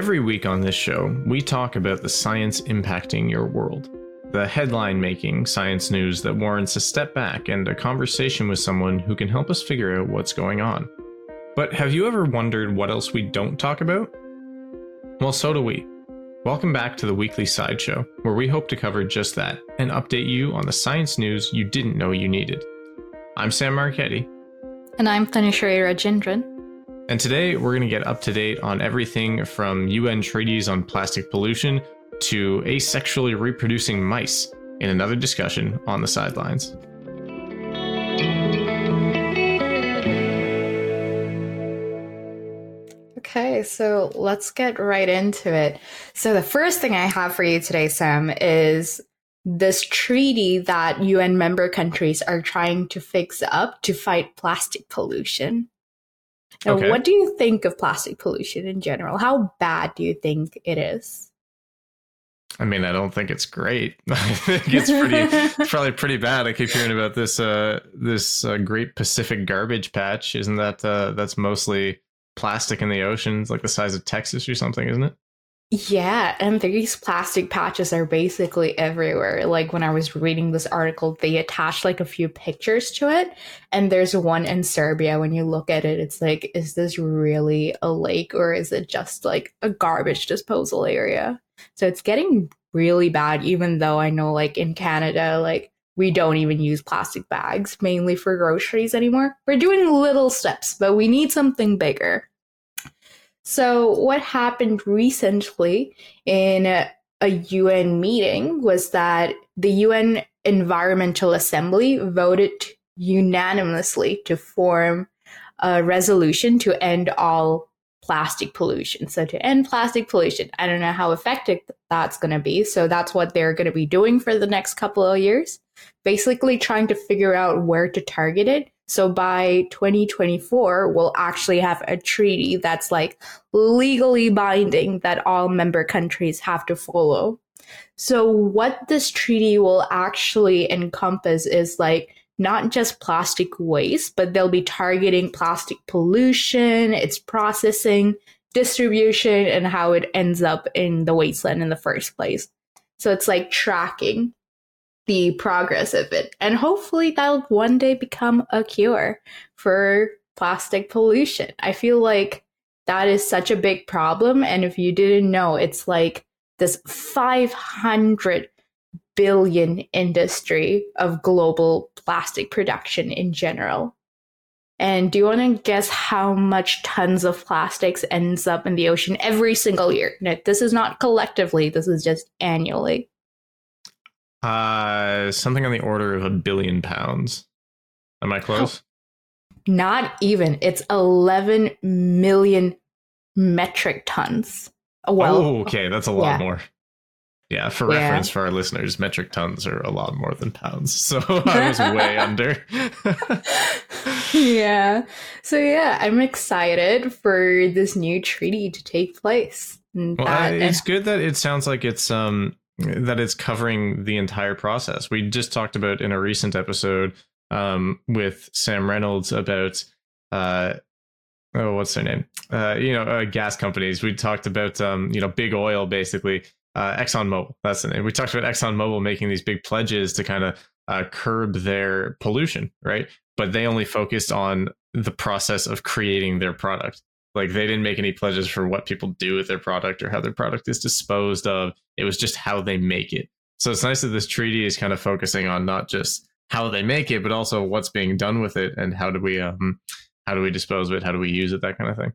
Every week on this show, we talk about the science impacting your world. The headline making science news that warrants a step back and a conversation with someone who can help us figure out what's going on. But have you ever wondered what else we don't talk about? Well, so do we. Welcome back to the weekly sideshow, where we hope to cover just that and update you on the science news you didn't know you needed. I'm Sam Marchetti. And I'm Thanishri Rajendran. And today we're going to get up to date on everything from UN treaties on plastic pollution to asexually reproducing mice in another discussion on the sidelines. Okay, so let's get right into it. So, the first thing I have for you today, Sam, is this treaty that UN member countries are trying to fix up to fight plastic pollution. Now, okay. what do you think of plastic pollution in general? How bad do you think it is? I mean, I don't think it's great. I think it's pretty, it's probably pretty bad. I keep hearing about this, uh, this uh, Great Pacific Garbage Patch. Isn't that uh, that's mostly plastic in the oceans, like the size of Texas or something, isn't it? Yeah, and these plastic patches are basically everywhere. Like when I was reading this article, they attached like a few pictures to it. And there's one in Serbia. When you look at it, it's like, is this really a lake or is it just like a garbage disposal area? So it's getting really bad, even though I know like in Canada, like we don't even use plastic bags mainly for groceries anymore. We're doing little steps, but we need something bigger. So, what happened recently in a, UN meeting was that the UN Environmental Assembly voted unanimously to form a resolution to end all plastic pollution. So, to end plastic pollution, I don't know how effective that's going to be. So, that's what they're going to be doing for the next couple of years. Basically, trying to figure out where to target it so by 2024, we'll actually have a treaty that's like legally binding that all member countries have to follow. So what this treaty will actually encompass is like not just plastic waste, but they'll be targeting plastic pollution, its processing, distribution, and how it ends up in the wasteland in the first place. So it's like tracking the progress of it. And hopefully that'll one day become a cure for plastic pollution. I feel like that is such a big problem. And if you didn't know, it's like this 500 billion industry of global plastic production in general. And do you want to guess how much tons of plastics ends up in the ocean every single year? This is not collectively, this is just annually. Uh, something on the order of a billion pounds. Am I close? Not even. It's 11 million metric tons. Well, oh, okay. That's a lot yeah. more. Yeah, for yeah. reference for our listeners, metric tons are a lot more than pounds. So I was way under. yeah. So yeah, I'm excited for this new treaty to take place. Well, that, it's good that it sounds like it's um that it's covering the entire process. We just talked about in a recent episode um, with Sam Reynolds about uh, oh, what's their name? Uh, you know, uh, gas companies. We talked about um, you know, big oil basically. Uh, ExxonMobil. That's the name. We talked about ExxonMobil making these big pledges to kind of uh, curb their pollution, right? But they only focused on the process of creating their product. Like they didn't make any pledges for what people do with their product or how their product is disposed of. It was just how they make it. So it's nice that this treaty is kind of focusing on not just how they make it, but also what's being done with it and how do we um how do we dispose of it, how do we use it, that kind of thing.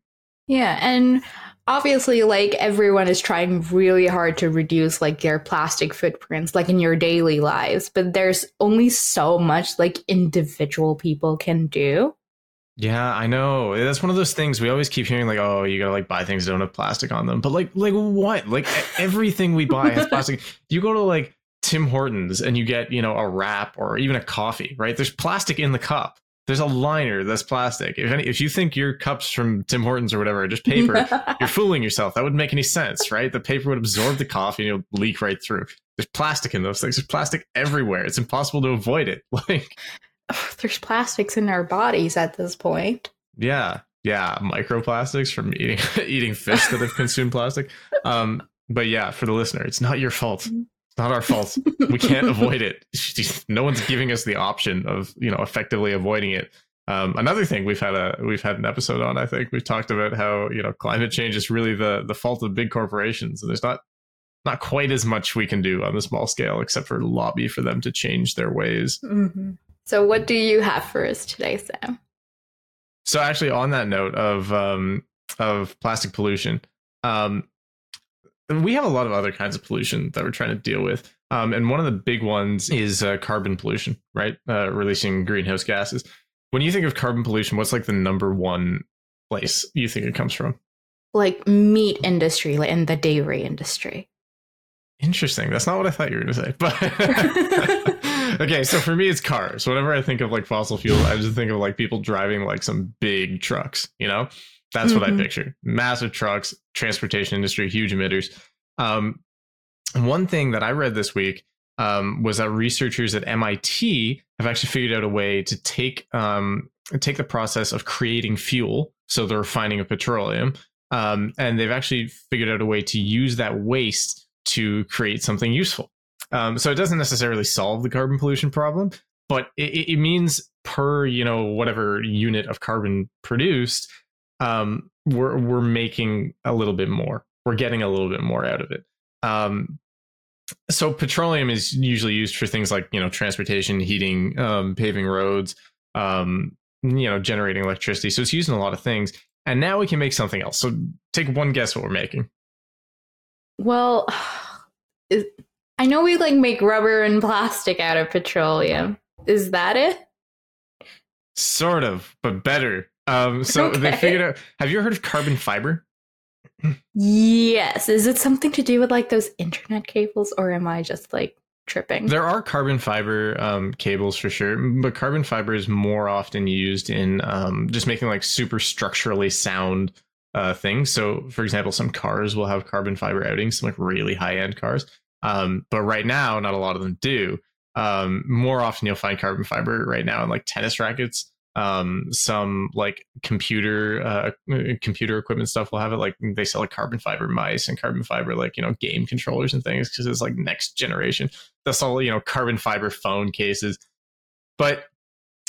Yeah, and obviously like everyone is trying really hard to reduce like their plastic footprints like in your daily lives, but there's only so much like individual people can do. Yeah, I know. That's one of those things we always keep hearing like, oh, you gotta like buy things that don't have plastic on them. But like like what? Like everything we buy has plastic. You go to like Tim Hortons and you get, you know, a wrap or even a coffee, right? There's plastic in the cup. There's a liner that's plastic. If any, if you think your cups from Tim Hortons or whatever are just paper, you're fooling yourself. That wouldn't make any sense, right? The paper would absorb the coffee and it'll leak right through. There's plastic in those things. There's plastic everywhere. It's impossible to avoid it. Like there's plastics in our bodies at this point. Yeah. yeah, microplastics from eating eating fish that have consumed plastic. Um, but yeah, for the listener, it's not your fault. It's not our fault. we can't avoid it. No one's giving us the option of you know effectively avoiding it. Um, another thing we've had a we've had an episode on. I think we've talked about how you know climate change is really the the fault of big corporations, and there's not not quite as much we can do on the small scale except for lobby for them to change their ways. Mm-hmm. So, what do you have for us today, Sam? So, actually, on that note of um, of plastic pollution, um, we have a lot of other kinds of pollution that we're trying to deal with. Um, and one of the big ones is uh, carbon pollution, right? Uh, releasing greenhouse gases. When you think of carbon pollution, what's like the number one place you think it comes from? Like meat industry, like in the dairy industry. Interesting. That's not what I thought you were going to say. But okay, so for me, it's cars. Whenever I think of like fossil fuel, I just think of like people driving like some big trucks. You know, that's mm-hmm. what I mm-hmm. picture: massive trucks, transportation industry, huge emitters. Um, one thing that I read this week um, was that researchers at MIT have actually figured out a way to take um, take the process of creating fuel, so the refining of petroleum, um, and they've actually figured out a way to use that waste to create something useful. Um, so it doesn't necessarily solve the carbon pollution problem, but it, it means per you know whatever unit of carbon produced, um, we're we're making a little bit more. We're getting a little bit more out of it. Um, so petroleum is usually used for things like you know transportation, heating, um, paving roads, um, you know, generating electricity. So it's used in a lot of things. And now we can make something else. So take one guess what we're making. Well, is, I know we like make rubber and plastic out of petroleum. Is that it? Sort of, but better. Um, so okay. they figured out. Have you heard of carbon fiber? Yes. Is it something to do with like those internet cables, or am I just like tripping? There are carbon fiber um, cables for sure, but carbon fiber is more often used in um, just making like super structurally sound uh, things. So, for example, some cars will have carbon fiber outings, some like really high end cars. Um, but right now, not a lot of them do. Um, more often, you'll find carbon fiber right now in like tennis rackets. Um, some like computer uh, computer equipment stuff will have it. Like they sell like carbon fiber mice and carbon fiber like you know game controllers and things because it's like next generation. That's all you know carbon fiber phone cases. But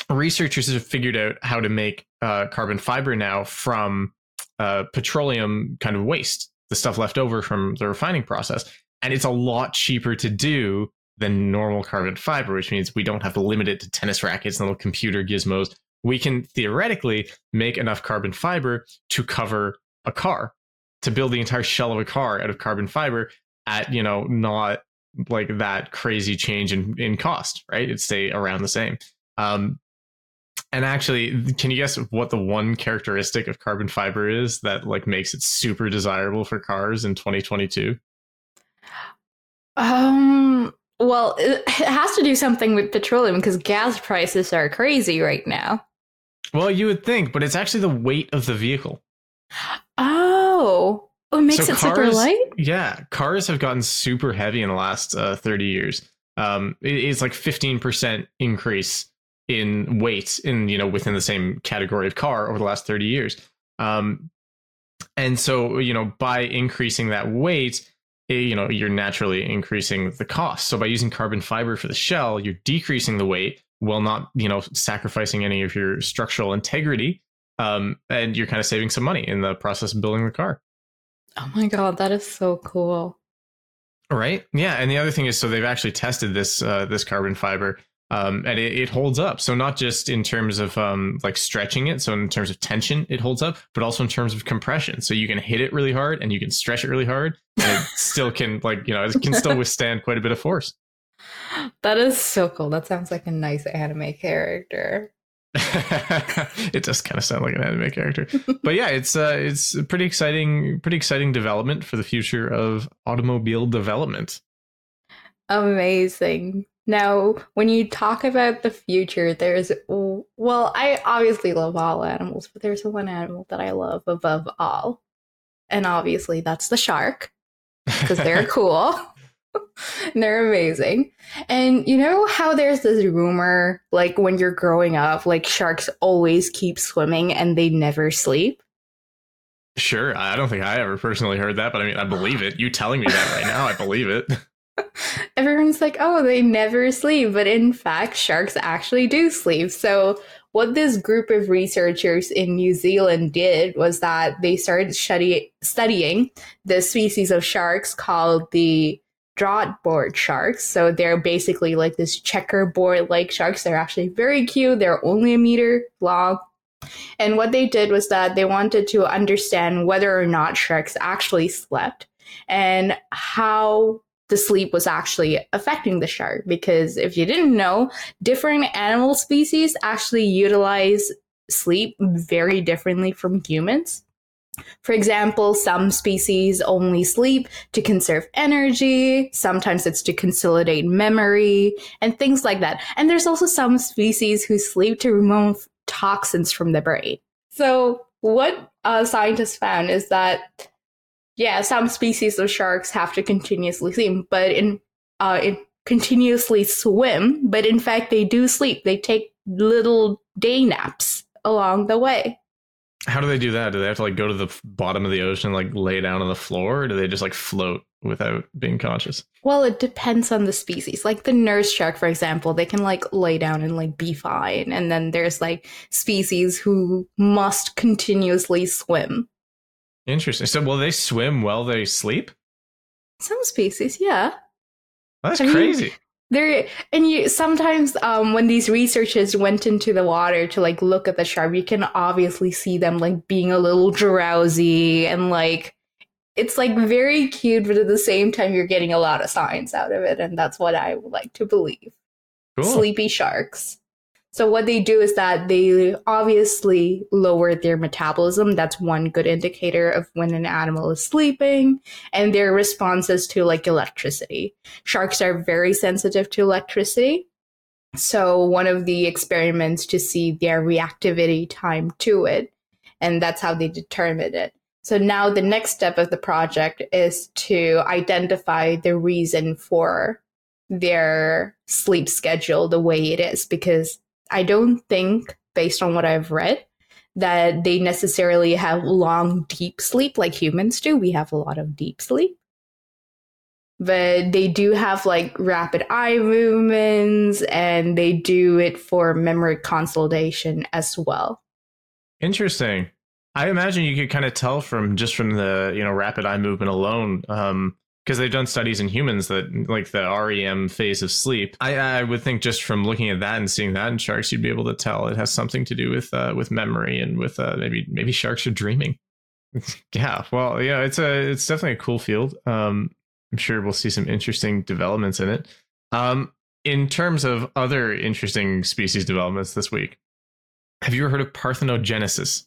researchers have figured out how to make uh, carbon fiber now from uh, petroleum kind of waste, the stuff left over from the refining process. And it's a lot cheaper to do than normal carbon fiber, which means we don't have to limit it to tennis rackets and little computer gizmos. We can theoretically make enough carbon fiber to cover a car, to build the entire shell of a car out of carbon fiber at, you know, not like that crazy change in, in cost, right? It'd stay around the same. Um, and actually, can you guess what the one characteristic of carbon fiber is that like makes it super desirable for cars in 2022? Um, well, it has to do something with petroleum because gas prices are crazy right now. Well, you would think, but it's actually the weight of the vehicle. Oh, oh it makes so it cars, super light. Yeah, cars have gotten super heavy in the last uh, 30 years. Um, it, it's like 15% increase in weight in you know within the same category of car over the last 30 years. Um, and so you know by increasing that weight you know you're naturally increasing the cost. So by using carbon fiber for the shell you're decreasing the weight while not you know sacrificing any of your structural integrity um, and you're kind of saving some money in the process of building the car. Oh my god that is so cool. Right? Yeah and the other thing is so they've actually tested this uh, this carbon fiber um, and it, it, holds up. So not just in terms of um, like stretching it, so in terms of tension, it holds up, but also in terms of compression. So you can hit it really hard and you can stretch it really hard, and it still can like you know it can still withstand quite a bit of force. That is so cool. That sounds like a nice anime character. it does kind of sound like an anime character, but yeah, it's uh, it's a pretty exciting, pretty exciting development for the future of automobile development. Amazing. Now, when you talk about the future, there's, well, I obviously love all animals, but there's one animal that I love above all. And obviously, that's the shark, because they're cool. They're amazing. And you know how there's this rumor, like when you're growing up, like sharks always keep swimming and they never sleep? Sure. I don't think I ever personally heard that, but I mean, I believe it. You telling me that right now, I believe it. Everyone's like, oh, they never sleep. But in fact, sharks actually do sleep. So, what this group of researchers in New Zealand did was that they started study- studying the species of sharks called the board sharks. So they're basically like this checkerboard like sharks. They're actually very cute. They're only a meter long. And what they did was that they wanted to understand whether or not sharks actually slept and how the sleep was actually affecting the shark. Because if you didn't know, different animal species actually utilize sleep very differently from humans. For example, some species only sleep to conserve energy, sometimes it's to consolidate memory, and things like that. And there's also some species who sleep to remove toxins from the brain. So, what uh, scientists found is that, yeah, some species of sharks have to continuously swim, but in, uh, in continuously swim, but in fact, they do sleep. They take little day naps along the way. How do they do that? Do they have to like go to the bottom of the ocean, like lay down on the floor, or do they just like float without being conscious? Well, it depends on the species. Like the nurse shark, for example, they can like lay down and like be fine. And then there's like species who must continuously swim. Interesting. So will they swim while they sleep? Some species, yeah. That's I crazy. Mean, there and you sometimes um when these researchers went into the water to like look at the shark you can obviously see them like being a little drowsy and like it's like very cute but at the same time you're getting a lot of science out of it and that's what i would like to believe cool. sleepy sharks so what they do is that they obviously lower their metabolism. That's one good indicator of when an animal is sleeping and their responses to like electricity. Sharks are very sensitive to electricity. So one of the experiments to see their reactivity time to it, and that's how they determine it. So now the next step of the project is to identify the reason for their sleep schedule the way it is because I don't think, based on what I've read, that they necessarily have long, deep sleep like humans do. We have a lot of deep sleep. But they do have like rapid eye movements and they do it for memory consolidation as well. Interesting. I imagine you could kind of tell from just from the, you know, rapid eye movement alone, um, because they've done studies in humans that like the REM phase of sleep. I, I would think just from looking at that and seeing that in sharks, you'd be able to tell it has something to do with uh, with memory and with uh, maybe maybe sharks are dreaming. yeah, well, yeah, it's a it's definitely a cool field. Um, I'm sure we'll see some interesting developments in it. Um, in terms of other interesting species developments this week, have you ever heard of parthenogenesis?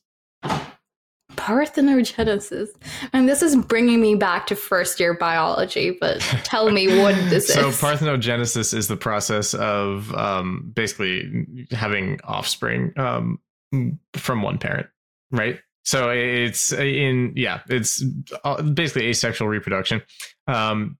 Parthenogenesis. And this is bringing me back to first year biology but tell me what this so is. so parthenogenesis is the process of um, basically having offspring um, from one parent right? So it's in yeah it's uh, basically asexual reproduction. Um,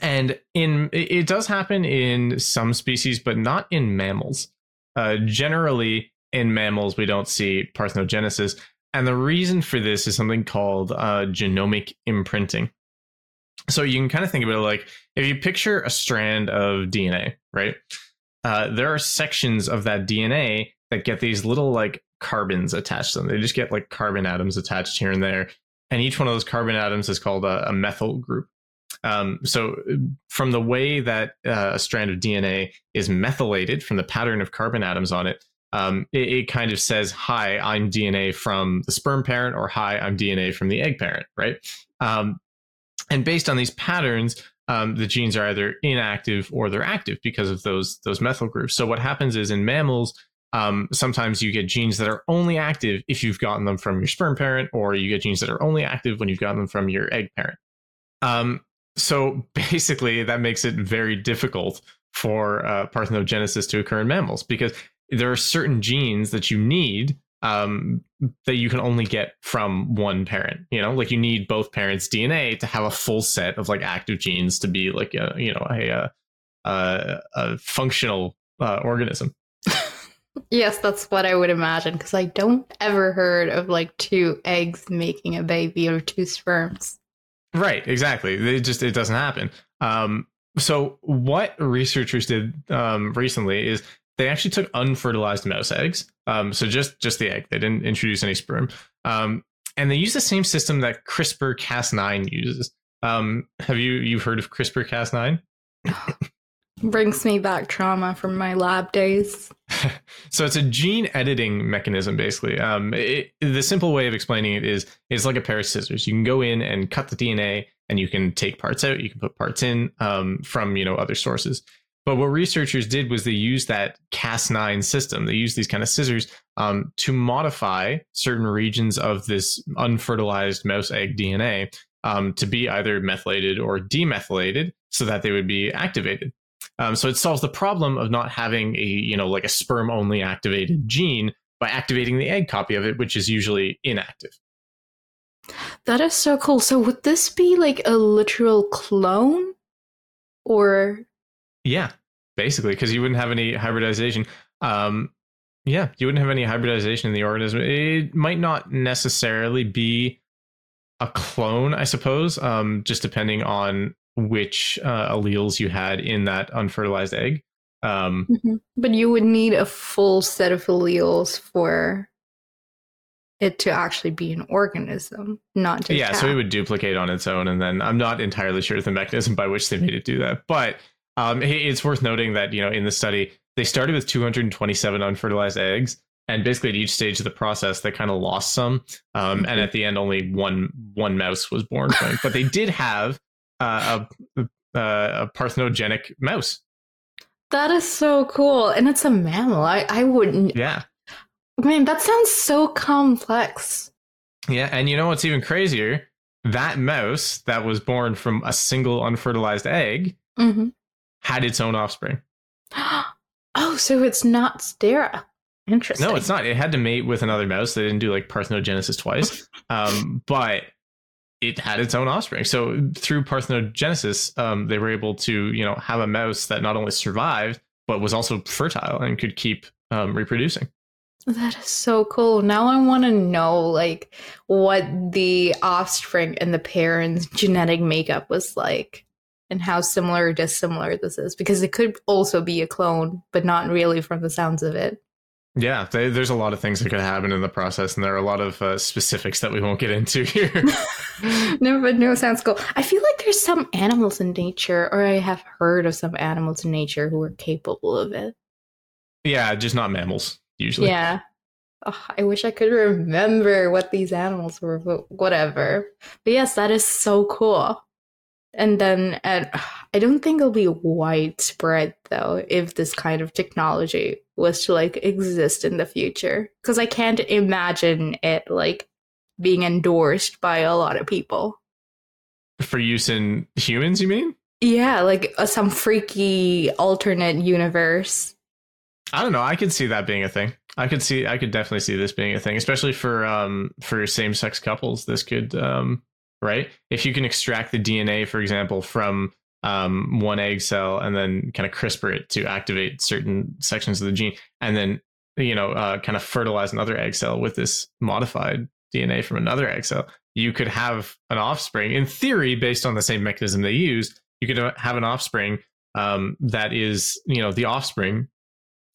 and in it does happen in some species but not in mammals. Uh, generally in mammals we don't see parthenogenesis and the reason for this is something called uh, genomic imprinting. So you can kind of think about it like if you picture a strand of DNA, right? Uh, there are sections of that DNA that get these little like carbons attached to them. They just get like carbon atoms attached here and there. And each one of those carbon atoms is called a, a methyl group. Um, so, from the way that uh, a strand of DNA is methylated, from the pattern of carbon atoms on it, um, it, it, kind of says, "Hi, I'm DNA from the sperm parent," or "Hi, I'm DNA from the egg parent." Right? Um, and based on these patterns, um, the genes are either inactive or they're active because of those those methyl groups. So what happens is in mammals, um, sometimes you get genes that are only active if you've gotten them from your sperm parent, or you get genes that are only active when you've gotten them from your egg parent. Um, so basically, that makes it very difficult for uh, parthenogenesis to occur in mammals because there are certain genes that you need um, that you can only get from one parent. You know, like you need both parents' DNA to have a full set of like active genes to be like a you know a a, a, a functional uh, organism. yes, that's what I would imagine because I don't ever heard of like two eggs making a baby or two sperms. Right, exactly. It just it doesn't happen. Um, so what researchers did um, recently is they actually took unfertilized mouse eggs. Um, so just just the egg. They didn't introduce any sperm. Um, and they use the same system that CRISPR Cas9 uses. Um, have you you've heard of CRISPR Cas9? Brings me back trauma from my lab days. so it's a gene editing mechanism, basically. Um, it, the simple way of explaining it is it's like a pair of scissors. You can go in and cut the DNA, and you can take parts out. You can put parts in um, from you know other sources. But what researchers did was they used that Cas9 system. They used these kind of scissors um, to modify certain regions of this unfertilized mouse egg DNA um, to be either methylated or demethylated so that they would be activated. Um, so it solves the problem of not having a, you know, like a sperm only activated gene by activating the egg copy of it, which is usually inactive. That is so cool. So would this be like a literal clone or yeah, basically, because you wouldn't have any hybridization. Um, yeah, you wouldn't have any hybridization in the organism. It might not necessarily be a clone, I suppose, um, just depending on which uh, alleles you had in that unfertilized egg. Um, mm-hmm. But you would need a full set of alleles for it to actually be an organism, not just yeah. So it would duplicate on its own, and then I'm not entirely sure the mechanism by which they made it do that, but um, it's worth noting that you know in the study they started with 227 unfertilized eggs, and basically at each stage of the process they kind of lost some, um, mm-hmm. and at the end only one one mouse was born. but they did have uh, a, a parthenogenic mouse. That is so cool, and it's a mammal. I I wouldn't. Yeah. Man, that sounds so complex. Yeah, and you know what's even crazier? That mouse that was born from a single unfertilized egg mm-hmm had its own offspring. oh, so it's not sterile. Interesting. No, it's not. It had to mate with another mouse. They didn't do like parthenogenesis twice. um, but it had its own offspring. So through parthenogenesis, um, they were able to, you know, have a mouse that not only survived but was also fertile and could keep um, reproducing. That is so cool. Now I want to know like what the offspring and the parents' genetic makeup was like and how similar or dissimilar this is because it could also be a clone, but not really from the sounds of it. Yeah, they, there's a lot of things that could happen in the process, and there are a lot of uh, specifics that we won't get into here. no, but no, sounds cool. I feel like there's some animals in nature, or I have heard of some animals in nature who are capable of it. Yeah, just not mammals usually. Yeah. Oh, I wish I could remember what these animals were, but whatever. But yes, that is so cool. And then and I don't think it'll be widespread though if this kind of technology was to like exist in the future because I can't imagine it like being endorsed by a lot of people. For use in humans, you mean? Yeah, like uh, some freaky alternate universe. I don't know. I could see that being a thing. I could see. I could definitely see this being a thing, especially for um for same sex couples. This could um right? If you can extract the DNA, for example, from um, one egg cell and then kind of CRISPR it to activate certain sections of the gene, and then you know uh, kind of fertilize another egg cell with this modified DNA from another egg cell, you could have an offspring. In theory, based on the same mechanism they use, you could have an offspring um, that is you know the offspring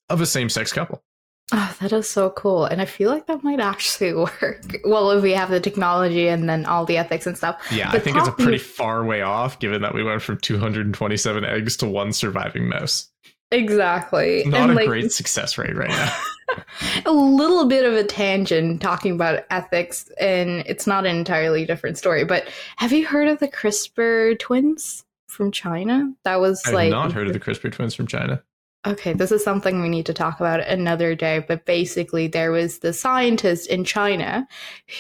of a same sex couple. Oh, that is so cool. And I feel like that might actually work. Well, if we have the technology and then all the ethics and stuff. Yeah, but I think it's a pretty far way off given that we went from 227 eggs to one surviving mouse. Exactly. Not and a like, great success rate right now. a little bit of a tangent talking about ethics, and it's not an entirely different story. But have you heard of the CRISPR twins from China? That was I've like. not heard of the CRISPR twins from China. Okay, this is something we need to talk about another day, but basically there was the scientist in China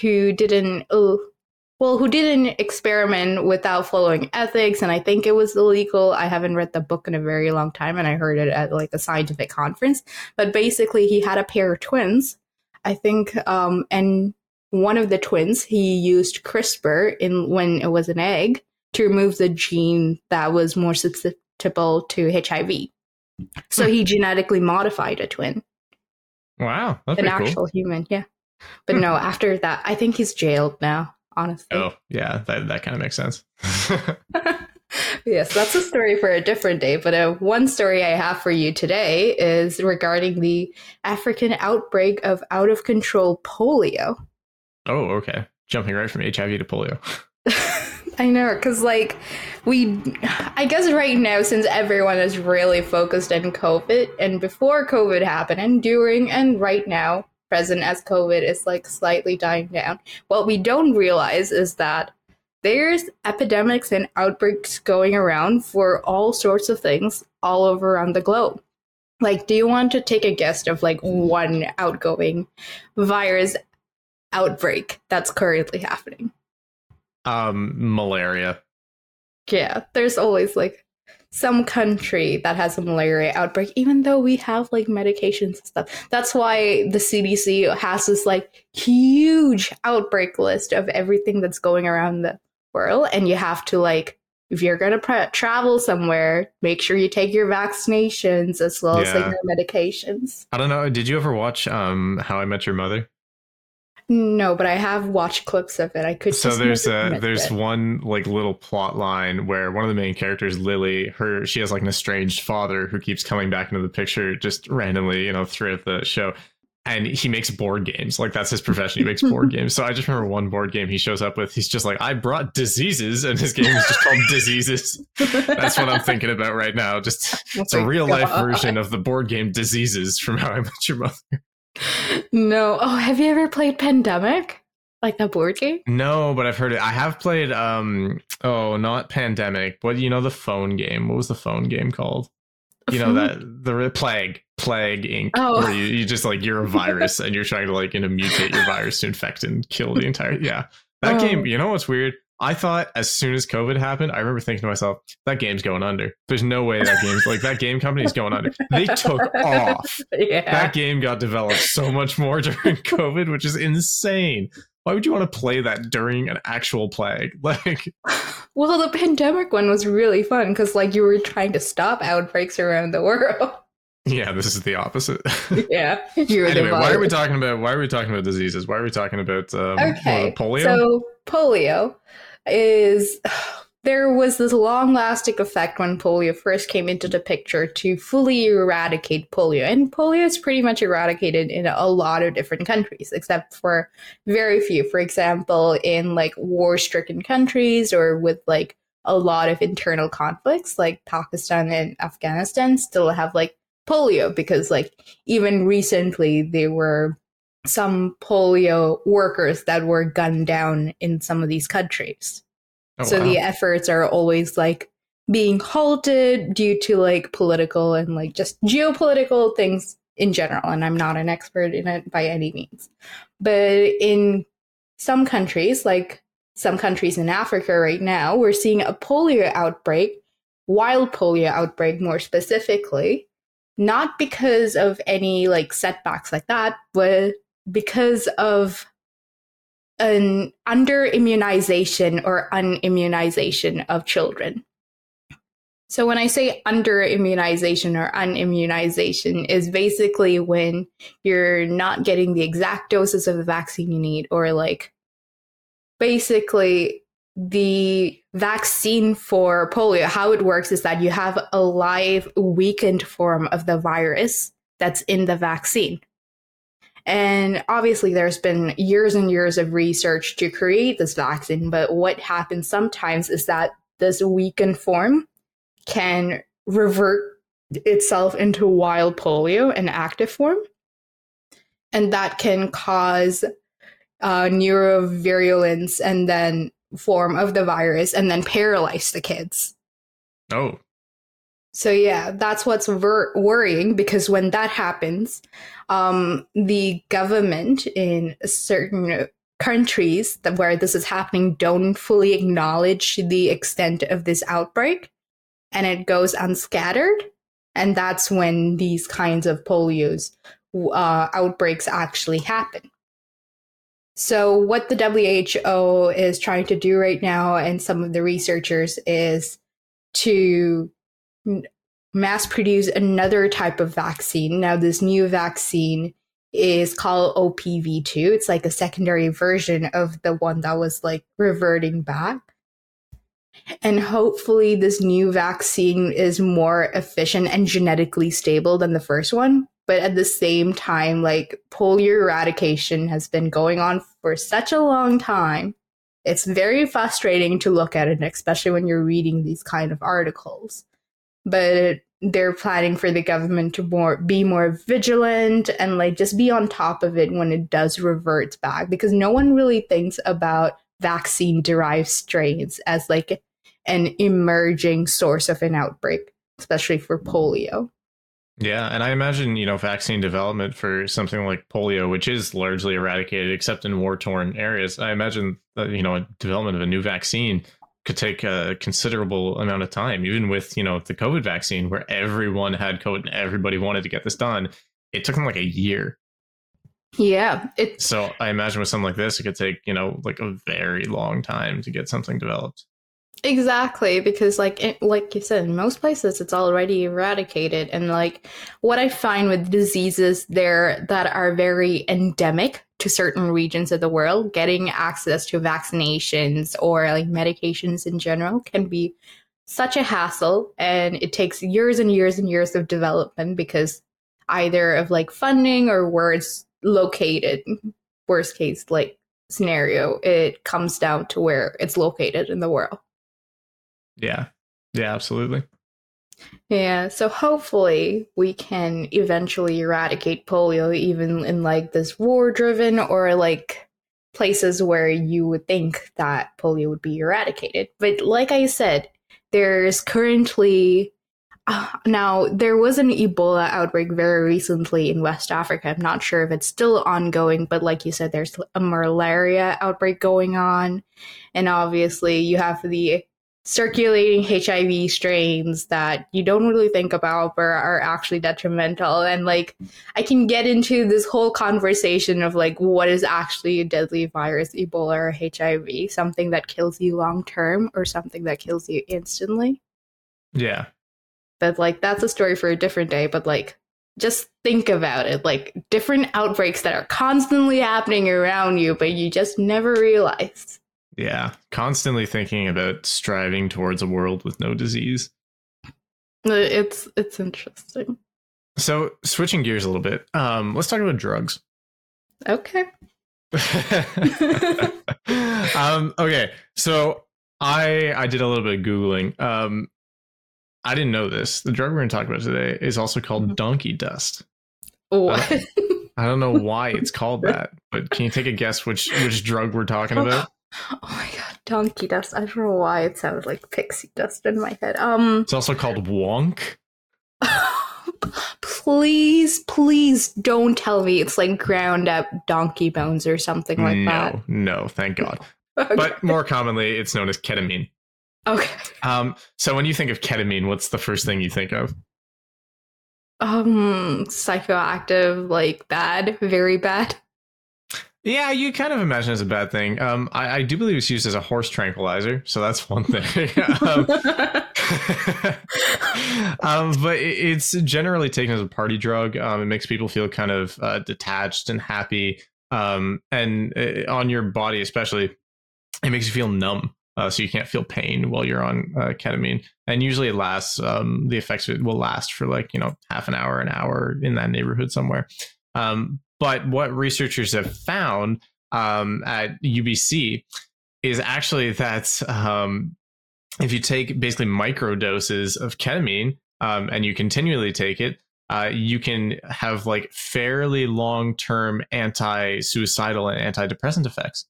who didn't oh, well, who didn't experiment without following ethics and I think it was illegal. I haven't read the book in a very long time and I heard it at like a scientific conference, but basically he had a pair of twins I think, um, and one of the twins, he used CRISPR in when it was an egg to remove the gene that was more susceptible to HIV. So he genetically modified a twin, Wow, that's an actual cool. human. Yeah. But no, after that, I think he's jailed now, honestly. Oh, yeah, that that kind of makes sense. yes, that's a story for a different day. But uh, one story I have for you today is regarding the African outbreak of out of control polio. oh, okay. Jumping right from HIV to polio. I know, because like we, I guess right now, since everyone is really focused on COVID, and before COVID happened, and during, and right now, present as COVID is like slightly dying down, what we don't realize is that there's epidemics and outbreaks going around for all sorts of things all over around the globe. Like, do you want to take a guess of like one outgoing virus outbreak that's currently happening? Um, malaria. Yeah, there's always like some country that has a malaria outbreak, even though we have like medications and stuff. That's why the CDC has this like huge outbreak list of everything that's going around the world. And you have to like, if you're going to pre- travel somewhere, make sure you take your vaccinations as well as like your medications. I don't know. Did you ever watch um How I Met Your Mother? No, but I have watched clips of it. I could so there's a there's it. one like little plot line where one of the main characters lily her she has like an estranged father who keeps coming back into the picture just randomly you know throughout the show. And he makes board games. Like that's his profession. He makes board games. So i just remember one board game he shows up with. He's just like i brought diseases and his game is just called diseases. That's what i'm thinking about right now. Just oh it's Oh a my real life version of the board game diseases from how i met your mother No. Oh, have you ever played Pandemic? Like the board game? No, but I've heard it. I have played um oh, not Pandemic, but you know the phone game. What was the phone game called? You know that the Plague, Plague Inc. Oh. Where you, you just like you're a virus and you're trying to like you know mutate your virus to infect and kill the entire yeah. That Oh. game, you know what's weird? I thought as soon as COVID happened, I remember thinking to myself, that game's going under. There's no way that game's like that game company's going under. They took off Yeah. that game got developed so much more during COVID, which is insane. Why would you want to play that during an actual plague? Like, Well, the pandemic one was really fun because, like, you were trying to stop outbreaks around the world. yeah, this is the opposite. yeah, you were the anyway, why are we talking about why are we talking about diseases? Why are we talking about um, Okay, polio? So polio is there was this long-lasting effect when polio first came into the picture to fully eradicate polio, and polio is pretty much eradicated in a lot of different countries, except for very few. For example, in like war-stricken countries or with like a lot of internal conflicts, like Pakistan and Afghanistan, still have like polio because like even recently they were some polio workers that were gunned down in some of these countries. Oh, so wow. the efforts are always like being halted due to like political and like just geopolitical things in general. And I'm not an expert in it by any means. But in some countries, like some countries in Africa right now, we're seeing a polio outbreak, wild polio outbreak more specifically, not because of any like setbacks like that, but because of an under immunization or unimmunization of children. So when I say under immunization or unimmunization is basically when you're not getting the exact doses of the vaccine you need or like basically the vaccine for polio how it works is that you have a live weakened form of the virus that's in the vaccine. And obviously, there's been years and years of research to create this vaccine. But what happens sometimes is that this weakened form can revert itself into wild polio, an active form. And that can cause uh, neurovirulence and then form of the virus and then paralyze the kids. oh, So yeah, that's what's ver- worrying because when that happens, um, the government in certain countries that where this is happening don't fully acknowledge the extent of this outbreak, and it goes unscattered, and that's when these kinds of polios uh, outbreaks actually happen. So, what the WHO is trying to do right now, and some of the researchers, is to mass produce another type of vaccine. Now, this new vaccine is called OPV2. It's like a secondary version of the one that was like reverting back. And hopefully, this new vaccine is more efficient and genetically stable than the first one. But at the same time, like polio eradication has been going on for such a long time. It's very frustrating to look at it, especially when you're reading these kind of articles. But they're planning for the government to more be more vigilant and like just be on top of it when it does revert back because no one really thinks about vaccine derived strains as like an emerging source of an outbreak, especially for polio. Yeah, and I imagine, you know, vaccine development for something like polio, which is largely eradicated except in war torn areas. I imagine that, you know, development of a new vaccine could take a considerable amount of time, even with, you know, the COVID vaccine where everyone had COVID and everybody wanted to get this done. It took them like a year. Yeah. It, so I imagine with something like this, it could take, you know, like a very long time to get something developed. Exactly, because like it, like you said, in most places it's already eradicated, and like what I find with diseases there that are very endemic to certain regions of the world, getting access to vaccinations or like medications in general can be such a hassle, and it takes years and years and years of development because either of like funding or where it's located. Worst case, like scenario, it comes down to where it's located in the world. Yeah. Yeah, absolutely. Yeah, so hopefully we can eventually eradicate polio even in like this war driven or like places where you would think that polio would be eradicated. But like I said, there's currently uh, now there was an Ebola outbreak very recently in West Africa. I'm not sure if it's still ongoing, but like you said, there's a malaria outbreak going on. And obviously you have the circulating HIV strains that you don't really think about but are actually detrimental. And like, I can get into this whole conversation of like, what is actually a deadly virus, Ebola or HIV, something that kills you long term or something that kills you instantly. Yeah. But like, that's a story for a different day. But like, just think about it like different outbreaks that are constantly happening around you, but you just never realize. Yeah, constantly thinking about striving towards a world with no disease. It's it's interesting. So, switching gears a little bit, um, let's talk about drugs. Okay. um, okay, so I I did a little bit of googling. Um, I didn't know this. The drug we're going to talk about today is also called mm-hmm. donkey dust. What? Uh, I don't know why it's called that, but can you take a guess which which drug we're talking about? Oh my god, donkey dust. I don't know why it sounds like pixie dust in my head. Um It's also called wonk. please, please don't tell me it's like ground up donkey bones or something like no, that. No, thank God. okay. But more commonly it's known as ketamine. Okay. Um so when you think of ketamine, what's the first thing you think of? Um psychoactive, like bad, very bad. Yeah, you kind of imagine it's a bad thing. Um, I, I, do believe it's used as a horse tranquilizer, so that's one thing. um, um, but it, it's generally taken as a party drug. Um, it makes people feel kind of uh, detached and happy, um, and it, uh, on your body especially, it makes you feel numb. Uh, so you can't feel pain while you're on uh, ketamine, and usually it lasts. Um, the effects will last for like you know half an hour, an hour in that neighborhood somewhere. Um, but what researchers have found um, at UBC is actually that um, if you take basically micro doses of ketamine um, and you continually take it, uh, you can have like fairly long term anti suicidal and antidepressant effects.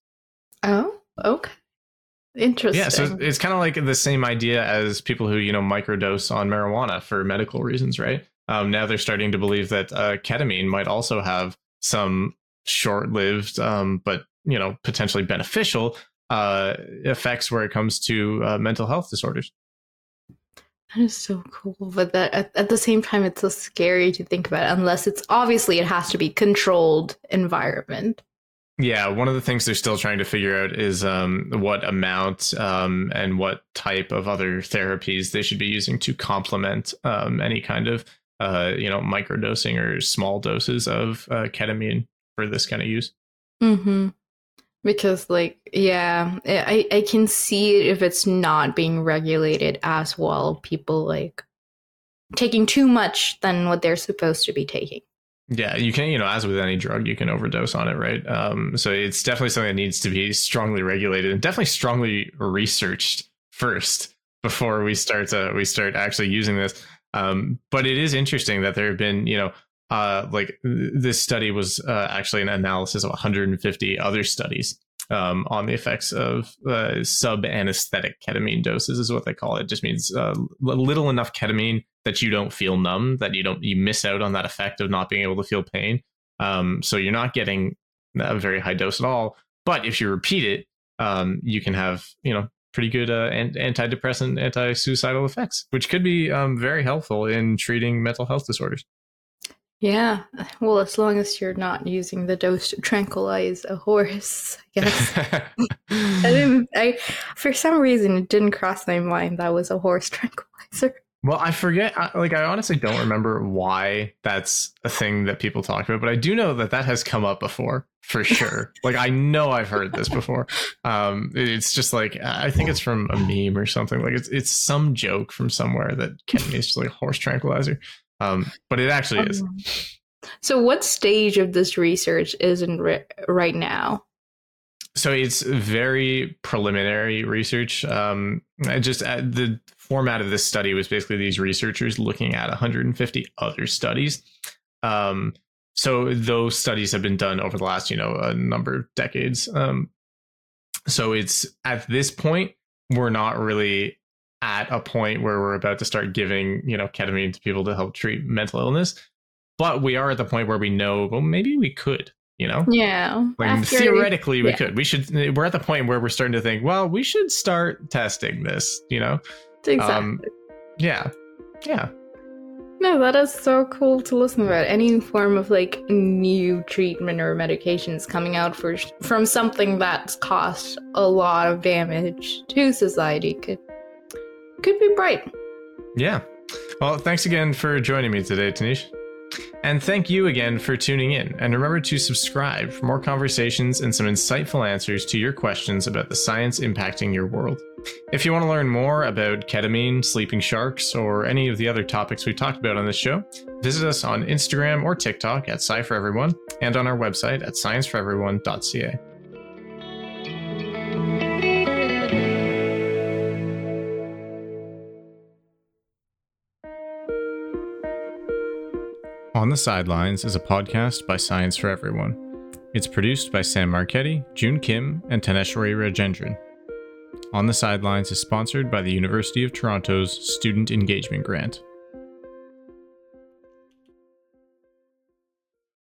Oh, okay. Interesting. Yeah, so it's kind of like the same idea as people who, you know, microdose on marijuana for medical reasons, right? Um, now they're starting to believe that uh, ketamine might also have some short-lived um, but you know potentially beneficial uh, effects where it comes to uh, mental health disorders That is so cool, but that at, at the same time, it's so scary to think about. It, unless it's obviously it has to be controlled environment. Yeah, one of the things they're still trying to figure out is um, what amount um, and what type of other therapies they should be using to complement um, any kind of uh, you know microdosing or small doses of uh, ketamine for this kind of use. Mm-hmm. Because, like, yeah, I I can see if it's not being regulated as well. People like taking too much than what they're supposed to be taking. Yeah, you can, you know, as with any drug, you can overdose on it, right? Um, so it's definitely something that needs to be strongly regulated and definitely strongly researched first before we start to we start actually using this. Um, but it is interesting that there have been, you know, uh, like this study was uh, actually an analysis of 150 other studies um, on the effects of uh, sub anesthetic ketamine doses, is what they call it. it just means uh, little enough ketamine that you don't feel numb, that you don't you miss out on that effect of not being able to feel pain. Um, so you're not getting a very high dose at all. But if you repeat it, um, you can have you know pretty good uh, antidepressant, anti-suicidal effects, which could be um, very helpful in treating mental health disorders. Yeah, well, as long as you're not using the dose to tranquilize a horse, I guess. I didn't. I for some reason it didn't cross my mind that was a horse tranquilizer. Well, I forget. Like, I honestly don't remember why that's a thing that people talk about, but I do know that that has come up before for sure. like, I know I've heard this before. Um, it's just like I think it's from a meme or something. Like, it's it's some joke from somewhere that ketamine is just like horse tranquilizer. Um, but it actually is. Um, so, what stage of this research is in ri- right now? So it's very preliminary research. Um, I just uh, the format of this study was basically these researchers looking at 150 other studies. Um, so those studies have been done over the last, you know, a number of decades. Um, so it's at this point we're not really at a point where we're about to start giving, you know, ketamine to people to help treat mental illness. But we are at the point where we know, well, maybe we could, you know? Yeah. Like theoretically we yeah. could. We should we're at the point where we're starting to think, well, we should start testing this, you know? Exactly. Um, yeah. Yeah. No, that is so cool to listen about. Any form of like new treatment or medications coming out for from something that's caused a lot of damage to society could could be bright. Yeah. Well, thanks again for joining me today, Tanish. And thank you again for tuning in. And remember to subscribe for more conversations and some insightful answers to your questions about the science impacting your world. If you want to learn more about ketamine, sleeping sharks, or any of the other topics we talked about on this show, visit us on Instagram or TikTok at Sci Everyone and on our website at scienceforeveryone.ca. On the Sidelines is a podcast by Science for Everyone. It's produced by Sam Marchetti, June Kim, and Taneshwari Rajendran. On the Sidelines is sponsored by the University of Toronto's Student Engagement Grant.